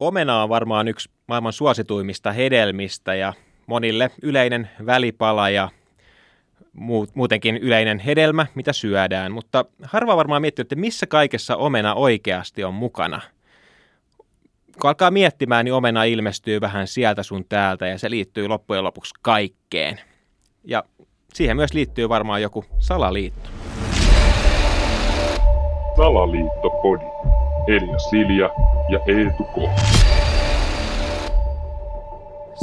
Omena on varmaan yksi maailman suosituimmista hedelmistä ja monille yleinen välipala ja muutenkin yleinen hedelmä, mitä syödään, mutta harva varmaan miettii, että missä kaikessa omena oikeasti on mukana. Kun alkaa miettimään, niin omena ilmestyy vähän sieltä sun täältä ja se liittyy loppujen lopuksi kaikkeen. Ja siihen myös liittyy varmaan joku salaliitto. Salaliittopodi. Elia Silja ja Eetu K.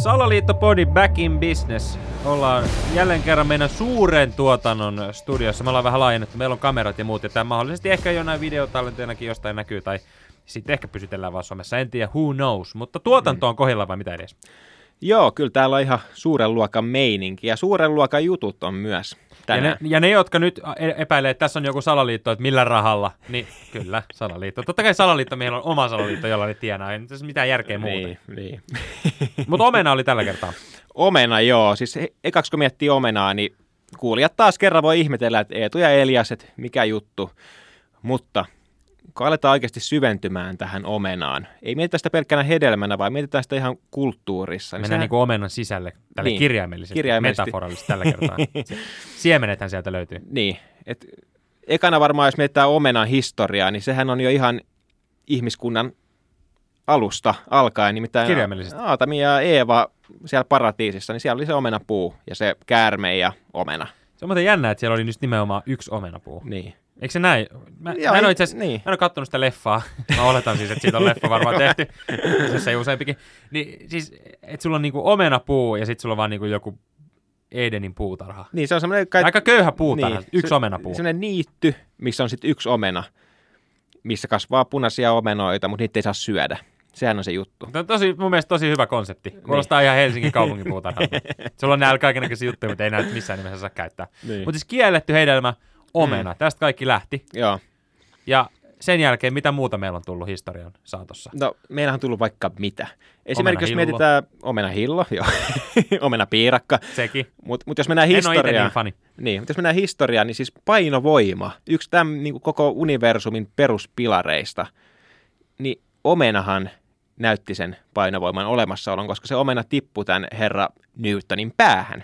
Salaliittopodi Back in Business. Ollaan jälleen kerran meidän suuren tuotannon studiossa. Me ollaan vähän laajennettu. Meillä on kamerat ja muut. Ja tämä mahdollisesti ehkä jonain videotallenteenakin jostain näkyy. Tai sitten ehkä pysytellään vaan Suomessa. En tiedä, who knows. Mutta tuotanto on kohdilla vai mitä edes? Joo, kyllä täällä on ihan suuren luokan meininki. Ja suuren luokan jutut on myös. Ja ne, ja ne, jotka nyt e- epäilee, että tässä on joku salaliitto, että millä rahalla, niin kyllä, salaliitto. Totta kai salaliitto, meillä on oma salaliitto, jolla ne tienaa. Ei tässä mitään järkeä muuta. Niin, niin. Mutta omena oli tällä kertaa. Omena, joo. Siis ekaksi kun miettii omenaa, niin kuulijat taas kerran voi ihmetellä, että Eetu ja Elias, että mikä juttu. Mutta aletaan oikeasti syventymään tähän omenaan, ei mietitä sitä pelkkänä hedelmänä, vaan mietitään sitä ihan kulttuurissa. Niin Mennään sehän... niin kuin omenan sisälle, tälle niin, kirjaimellisesti, kirjaimellisesti, metaforallisesti tällä kertaa. Siemenethän sieltä löytyy. Niin, et ekana varmaan jos mietitään omenan historiaa, niin sehän on jo ihan ihmiskunnan alusta alkaen, nimittäin Kirjaimellisesti. Aatami ja Eeva siellä paratiisissa, niin siellä oli se omenapuu ja se käärme ja omena. Se on muuten jännä, että siellä oli nyt nimenomaan yksi omenapuu. Niin. Eikö se näin? Mä, Joo, mä en ole itse asiassa, niin. mä en ole katsonut sitä leffaa. Mä oletan siis, että siitä on leffa varmaan tehty. se ei useampikin. Niin siis, että sulla on niinku omenapuu ja sitten sulla on vaan niinku joku Edenin puutarha. Niin, se on semmoinen... Kai... Aika köyhä puutarha, niin, yksi se, omenapuu. Semmoinen niitty, missä on sitten yksi omena, missä kasvaa punaisia omenoita, mutta niitä ei saa syödä. Sehän on se juttu. Tämä on tosi, mun mielestä tosi hyvä konsepti. Niin. Kuulostaa niin. ihan Helsingin kaupungin puutarhalta. Sulla on näillä kaikenlaisia juttuja, mutta ei näitä missään nimessä saa käyttää. Niin. Mutta siis kielletty hedelmä, omena. Mm. Tästä kaikki lähti. Joo. Ja sen jälkeen, mitä muuta meillä on tullut historian saatossa? No, meillä on tullut vaikka mitä. Esimerkiksi jos mietitään omena hillo, joo, omena piirakka. Sekin. Mutta mut jos mennään historiaan, niin, niin, mutta jos mennään historiaan, niin siis painovoima, yksi tämän niin koko universumin peruspilareista, niin omenahan näytti sen painovoiman olemassaolon, koska se omena tippui tämän herra Newtonin päähän.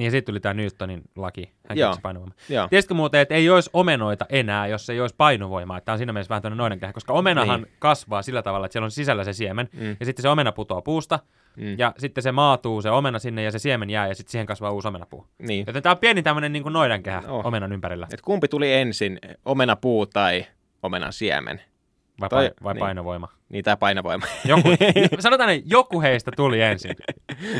Niin ja sitten tuli tämä Newtonin laki, hän Joo. painovoima. Joo. Tiesitkö muuten, että ei olisi omenoita enää, jos ei olisi painovoimaa? Tämä on siinä mielessä vähän tämmöinen noidankehä, koska omenahan niin. kasvaa sillä tavalla, että siellä on sisällä se siemen, mm. ja sitten se omena putoaa puusta, mm. ja sitten se maatuu se omena sinne, ja se siemen jää, ja sitten siihen kasvaa uusi omenapuu. Niin. Joten tämä on pieni tämmöinen niin noidankehä oh. omenan ympärillä. Et kumpi tuli ensin, omenapuu tai omenan siemen? Vai, Toi, vai niin. painovoima? Niin, tämä painovoima. Joku, sanotaan, että joku heistä tuli ensin.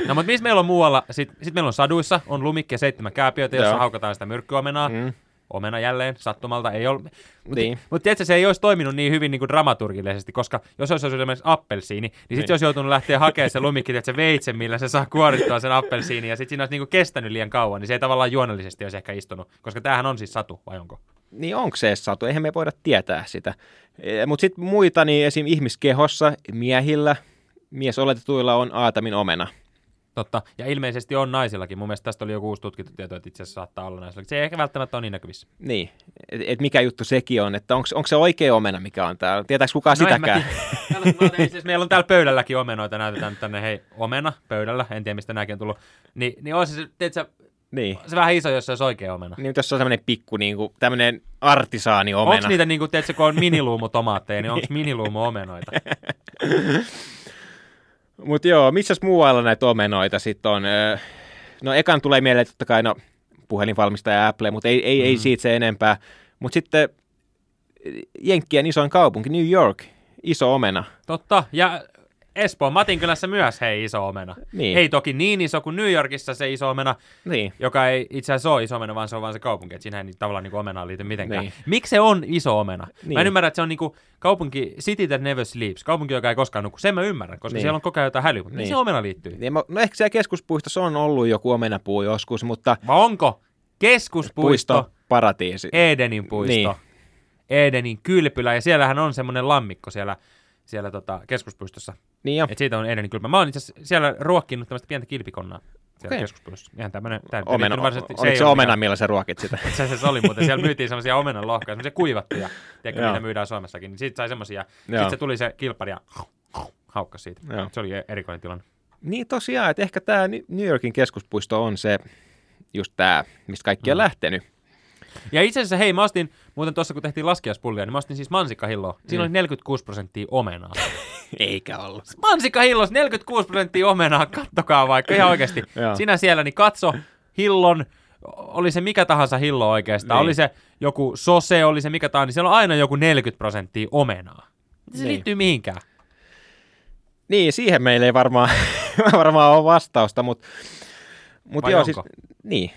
No, mutta missä meillä on muualla? Sitten sit meillä on saduissa, on lumikki ja seitsemän kääpiötä, jossa Joo. haukataan sitä myrkkyomenaa. Mm. Omena jälleen, sattumalta ei ole. Mutta niin. mut tiedätkö, se ei olisi toiminut niin hyvin niin kuin dramaturgillisesti, koska jos olisi ollut esimerkiksi appelsiini, niin sitten niin. olisi joutunut lähteä hakemaan se lumikki, että se veitsen, millä se saa kuorittua sen appelsiini, ja sitten siinä olisi niin kuin kestänyt liian kauan, niin se ei tavallaan juonellisesti olisi ehkä istunut, koska tämähän on siis satu, vai onko? Niin onko se satu? Eihän me voida tietää sitä. E, Mutta sitten muita, niin esim. ihmiskehossa miehillä, mies oletetuilla on Aatamin omena. Totta, ja ilmeisesti on naisillakin. Mun mielestä tästä oli joku uusi tutkittu tieto, että itse asiassa saattaa olla naisilla. Se ei ehkä välttämättä ole niin näkyvissä. Niin, että et mikä juttu sekin on, että onko se oikea omena, mikä on täällä? Tietääkö kukaan no sitäkään? täällä, siis meillä on täällä pöydälläkin omenoita, näytetään tänne, hei, omena pöydällä, en tiedä mistä nämäkin on tullut. Ni, niin on se, tiedätkö, niin. Se vähän iso, jos se olisi oikea omena. Niin, se on semmoinen pikku, niin kuin, tämmöinen artisaani omena. Onko niitä, niin kuin, tiedätkö, kun on miniluumutomaatteja, niin onko miniluumu omenoita? Mutta joo, missä muualla näitä omenoita sitten on? No ekan tulee mieleen totta kai, no puhelinvalmistaja Apple, mutta ei, ei, mm. ei siitä se enempää. Mutta sitten Jenkkien isoin kaupunki, New York, iso omena. Totta, ja Espoon Matinkylässä myös hei iso omena. Niin. Ei toki niin iso kuin New Yorkissa se iso omena, niin. joka ei itse asiassa ole iso omena, vaan se on vain se kaupunki. Että siinä ei tavallaan niin omenaan liity mitenkään. Niin. Miksi se on iso omena? Niin. Mä en ymmärrä, että se on niin kuin kaupunki, city that never sleeps, kaupunki, joka ei koskaan nuku. Sen mä ymmärrän, koska niin. siellä on koko ajan jotain hälyä. Niin. se omena liittyy? Niin, no ehkä siellä keskuspuistossa on ollut joku omenapuu joskus, mutta... Vai onko? Keskuspuisto. Puisto, paratiisi. Edenin puisto. Niin. Edenin kylpylä, ja siellähän on semmoinen lammikko siellä siellä tota, keskuspuistossa. Niin jo. Et siitä on Edeni kylpä. Mä oon itse siellä ruokkinut tämmöistä pientä kilpikonnaa siellä okay. keskuspuistossa. Ihan tämmöinen... Omena, oliko se omena, millä sä ruokit sitä? Itse asiassa oli, mutta siellä myytiin semmoisia omenan lohkoja, semmoisia kuivattuja. Tiedätkö, mitä myydään Suomessakin. Niin siitä sai semmoisia. Sitten se tuli se kilpari ja haukka siitä. Joo. Se oli erikoinen tilanne. Niin tosiaan, että ehkä tämä New Yorkin keskuspuisto on se, just tämä, mistä kaikki on Mm. lähtenyt. Ja itse asiassa, hei, mä ostin, muuten tuossa kun tehtiin laskiaspullia, niin mä ostin siis mansikkahilloa. Siinä Mm. oli 46 prosenttia omenaa. Eikä ollut. Mansikkahillos 46 prosenttia omenaa, kattokaa vaikka ihan oikeasti. Sinä siellä, niin katso hillon, oli se mikä tahansa hillo oikeastaan, Niin. oli se joku sose, oli se mikä tahansa, niin siellä on aina joku 40 prosenttia omenaa. Se Niin. liittyy mihinkään? Niin, siihen meillä ei varmaan, varmaan ole vastausta, mutta mut Vai joo, onko? siis, niin.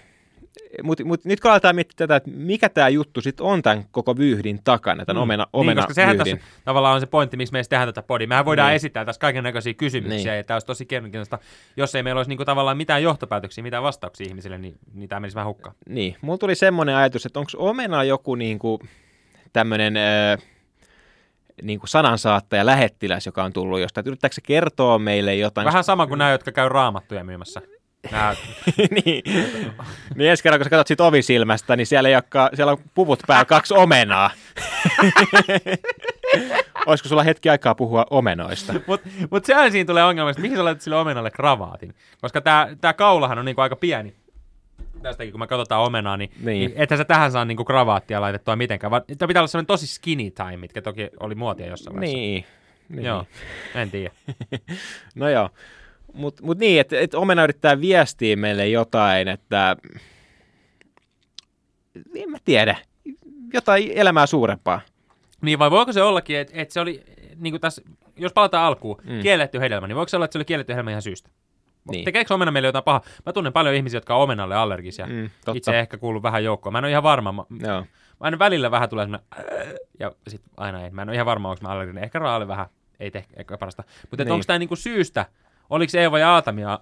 Mutta mut nyt kun aletaan miettiä tätä, että mikä tämä juttu sitten on tämän koko vyyhdin takana, tämän omena, omena niin, koska sehän vyyhdin. tässä tavallaan on se pointti, miksi me edes tehdään tätä podia. Mehän voidaan Niin. esittää tässä kaiken näköisiä kysymyksiä, Niin. ja tämä olisi tosi mielenkiintoista. Jos ei meillä olisi niinku tavallaan mitään johtopäätöksiä, mitään vastauksia ihmisille, niin, niin tämä menisi vähän hukkaan. Niin, mulla tuli semmoinen ajatus, että onko omena joku niinku tämmöinen äh, niinku sanansaattaja, lähettiläs, joka on tullut jostain. Yrittääkö se kertoa meille jotain? Vähän sama kuin nämä, jotka käy raamattuja myymässä. Nämä, niin. niin ensi kerran, kun sä katsot siitä ovisilmästä, niin siellä, ei olekaan, siellä on puvut päällä kaksi omenaa. Olisiko sulla hetki aikaa puhua omenoista? Mutta mut sehän siinä tulee ongelma, että mihin sä laitat sille omenalle kravaatin? Koska tämä tää kaulahan on niinku aika pieni. Tästäkin kun me katsotaan omenaa, niin, Niin. niin. ethän sä tähän saa niinku kravaattia laitettua mitenkään, vaan tämä pitää olla sellainen tosi skinny time, mitkä toki oli muotia jossain vaiheessa. Niin. niin. Joo, en tiedä. No joo. Mutta mut niin, että et omena yrittää viestiä meille jotain, että en mä tiedä, jotain elämää suurempaa. Niin vai voiko se ollakin, että et se oli, niin kuin tässä, jos palataan alkuun, Mm. kielletty hedelmä, niin voiko se olla, että se oli kielletty hedelmä ihan syystä? Niin. Tekeekö omena meille jotain pahaa? Mä tunnen paljon ihmisiä, jotka on omenalle allergisia. Mm, totta. Itse ehkä kuuluu vähän joukkoon. Mä en ole ihan varma. Mä, Joo. mä aina välillä vähän tulee semmoinen, "Äh", ja sitten aina ei. Mä en ole ihan varma, onko mä allerginen. Ehkä raali vähän, ei ehkä parasta. Mutta niin. onko tämä niinku syystä? Oliko Eeva ja Aatamia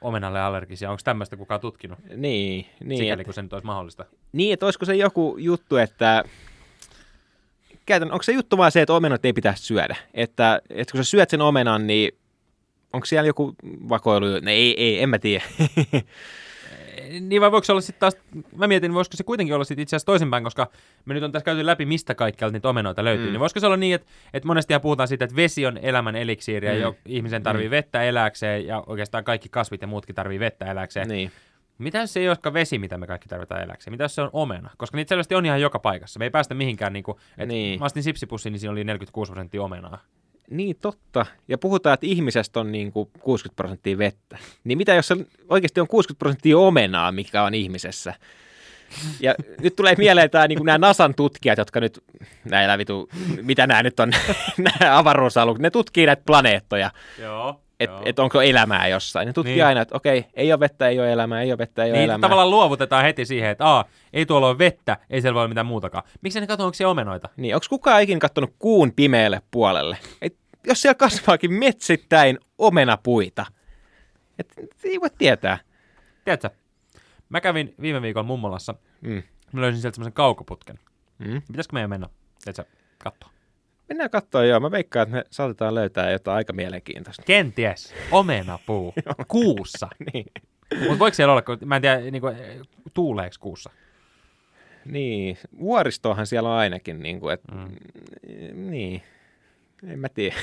omenalle allergisia? Onko tämmöistä kukaan tutkinut? Niin, Niin, Sikäli kun se nyt olisi mahdollista. niin, että olisiko se joku juttu, että käytän, onko se juttu vaan se, että omenat ei pitäisi syödä? Että, että kun sä syöt sen omenan, niin onko siellä joku vakoilu? No ei, ei, en mä tiedä. Niin vai voiko se olla sitten taas, mä mietin, voisiko se kuitenkin olla sitten itse asiassa toisinpäin, koska me nyt on tässä käyty läpi, mistä kaikkialta niitä omenoita löytyy. Mm. Niin voisiko se olla niin, että, että monestihan puhutaan siitä, että vesi on elämän eliksiiri ja Mm. jo, ihmisen tarvii Mm. vettä eläkseen ja oikeastaan kaikki kasvit ja muutkin tarvii vettä eläkseen. niin. Mitä jos se ei olekaan vesi, mitä me kaikki tarvitaan eläkseen? Mitä jos se on omena? Koska niitä selvästi on ihan joka paikassa. Me ei päästä mihinkään, niin kuin, että Niin. mä ostin sipsipussin, niin siinä oli 46 prosenttia omenaa. Niin, totta. Ja puhutaan, että ihmisestä on niin kuin 60 prosenttia vettä. Niin mitä jos oikeasti on 60 prosenttia omenaa, mikä on ihmisessä? Ja nyt tulee mieleen tämä, niin kuin nämä NASAn tutkijat, jotka nyt, näillä vitu, mitä nämä nyt on, nämä avaruusalukset, ne tutkii näitä planeettoja, Joo. Että et onko elämää jossain. Ne tutkii Niin. aina, että okei, ei ole vettä, ei ole elämää, ei ole vettä, ei ole Niin, elämää. tavallaan luovutetaan heti siihen, että aa, ei tuolla ole vettä, ei siellä voi olla mitään muutakaan. Miksi ne katsoo, onko siellä omenoita? Niin, onko kukaan ikinä katsonut kuun pimeälle puolelle? Et jos siellä kasvaakin metsittäin omenapuita, et, ei voi tietää. Tiedätkö, mä kävin viime viikolla mummolassa, Mm. mä löysin sieltä semmoisen kaukoputken. Mm. Pitäisikö meidän mennä? Tiedätkö, katsoa. Mennään katsoa, joo. Mä veikkaan, että me saatetaan löytää jotain aika mielenkiintoista. Kenties omenapuu kuussa. niin. Mutta voiko siellä olla, kun mä en tiedä, niin kuin, tuuleeko kuussa? niin. Vuoristoahan siellä on ainakin, niin kuin, että... Mm. Niin. En mä tiedä.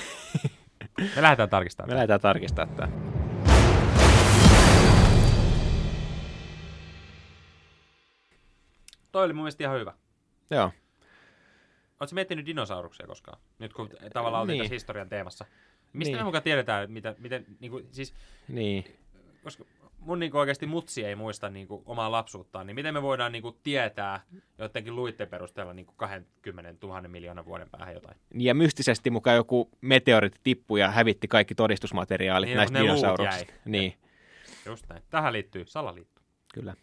Me lähdetään tarkistamaan. Me lähdetään tarkistamaan tämä. Toi oli mun mielestä ihan hyvä. Joo. Oletko miettinyt dinosauruksia koskaan? Nyt kun tavallaan oltiin Niin. tässä historian teemassa. Mistä Niin. me mukaan tiedetään, mitä, miten, niin kuin, siis, Niin. koska mun niin kuin oikeasti mutsi ei muista niin kuin, omaa lapsuuttaan, niin miten me voidaan niin kuin, tietää jotenkin luitten perusteella niin kuin 20 000 miljoonan vuoden päähän jotain? Ja mystisesti mukaan joku meteoriitti tippui ja hävitti kaikki todistusmateriaalit Niin, näistä dinosauruksista. Niin, Just näin. Tähän liittyy salaliitto. kyllä.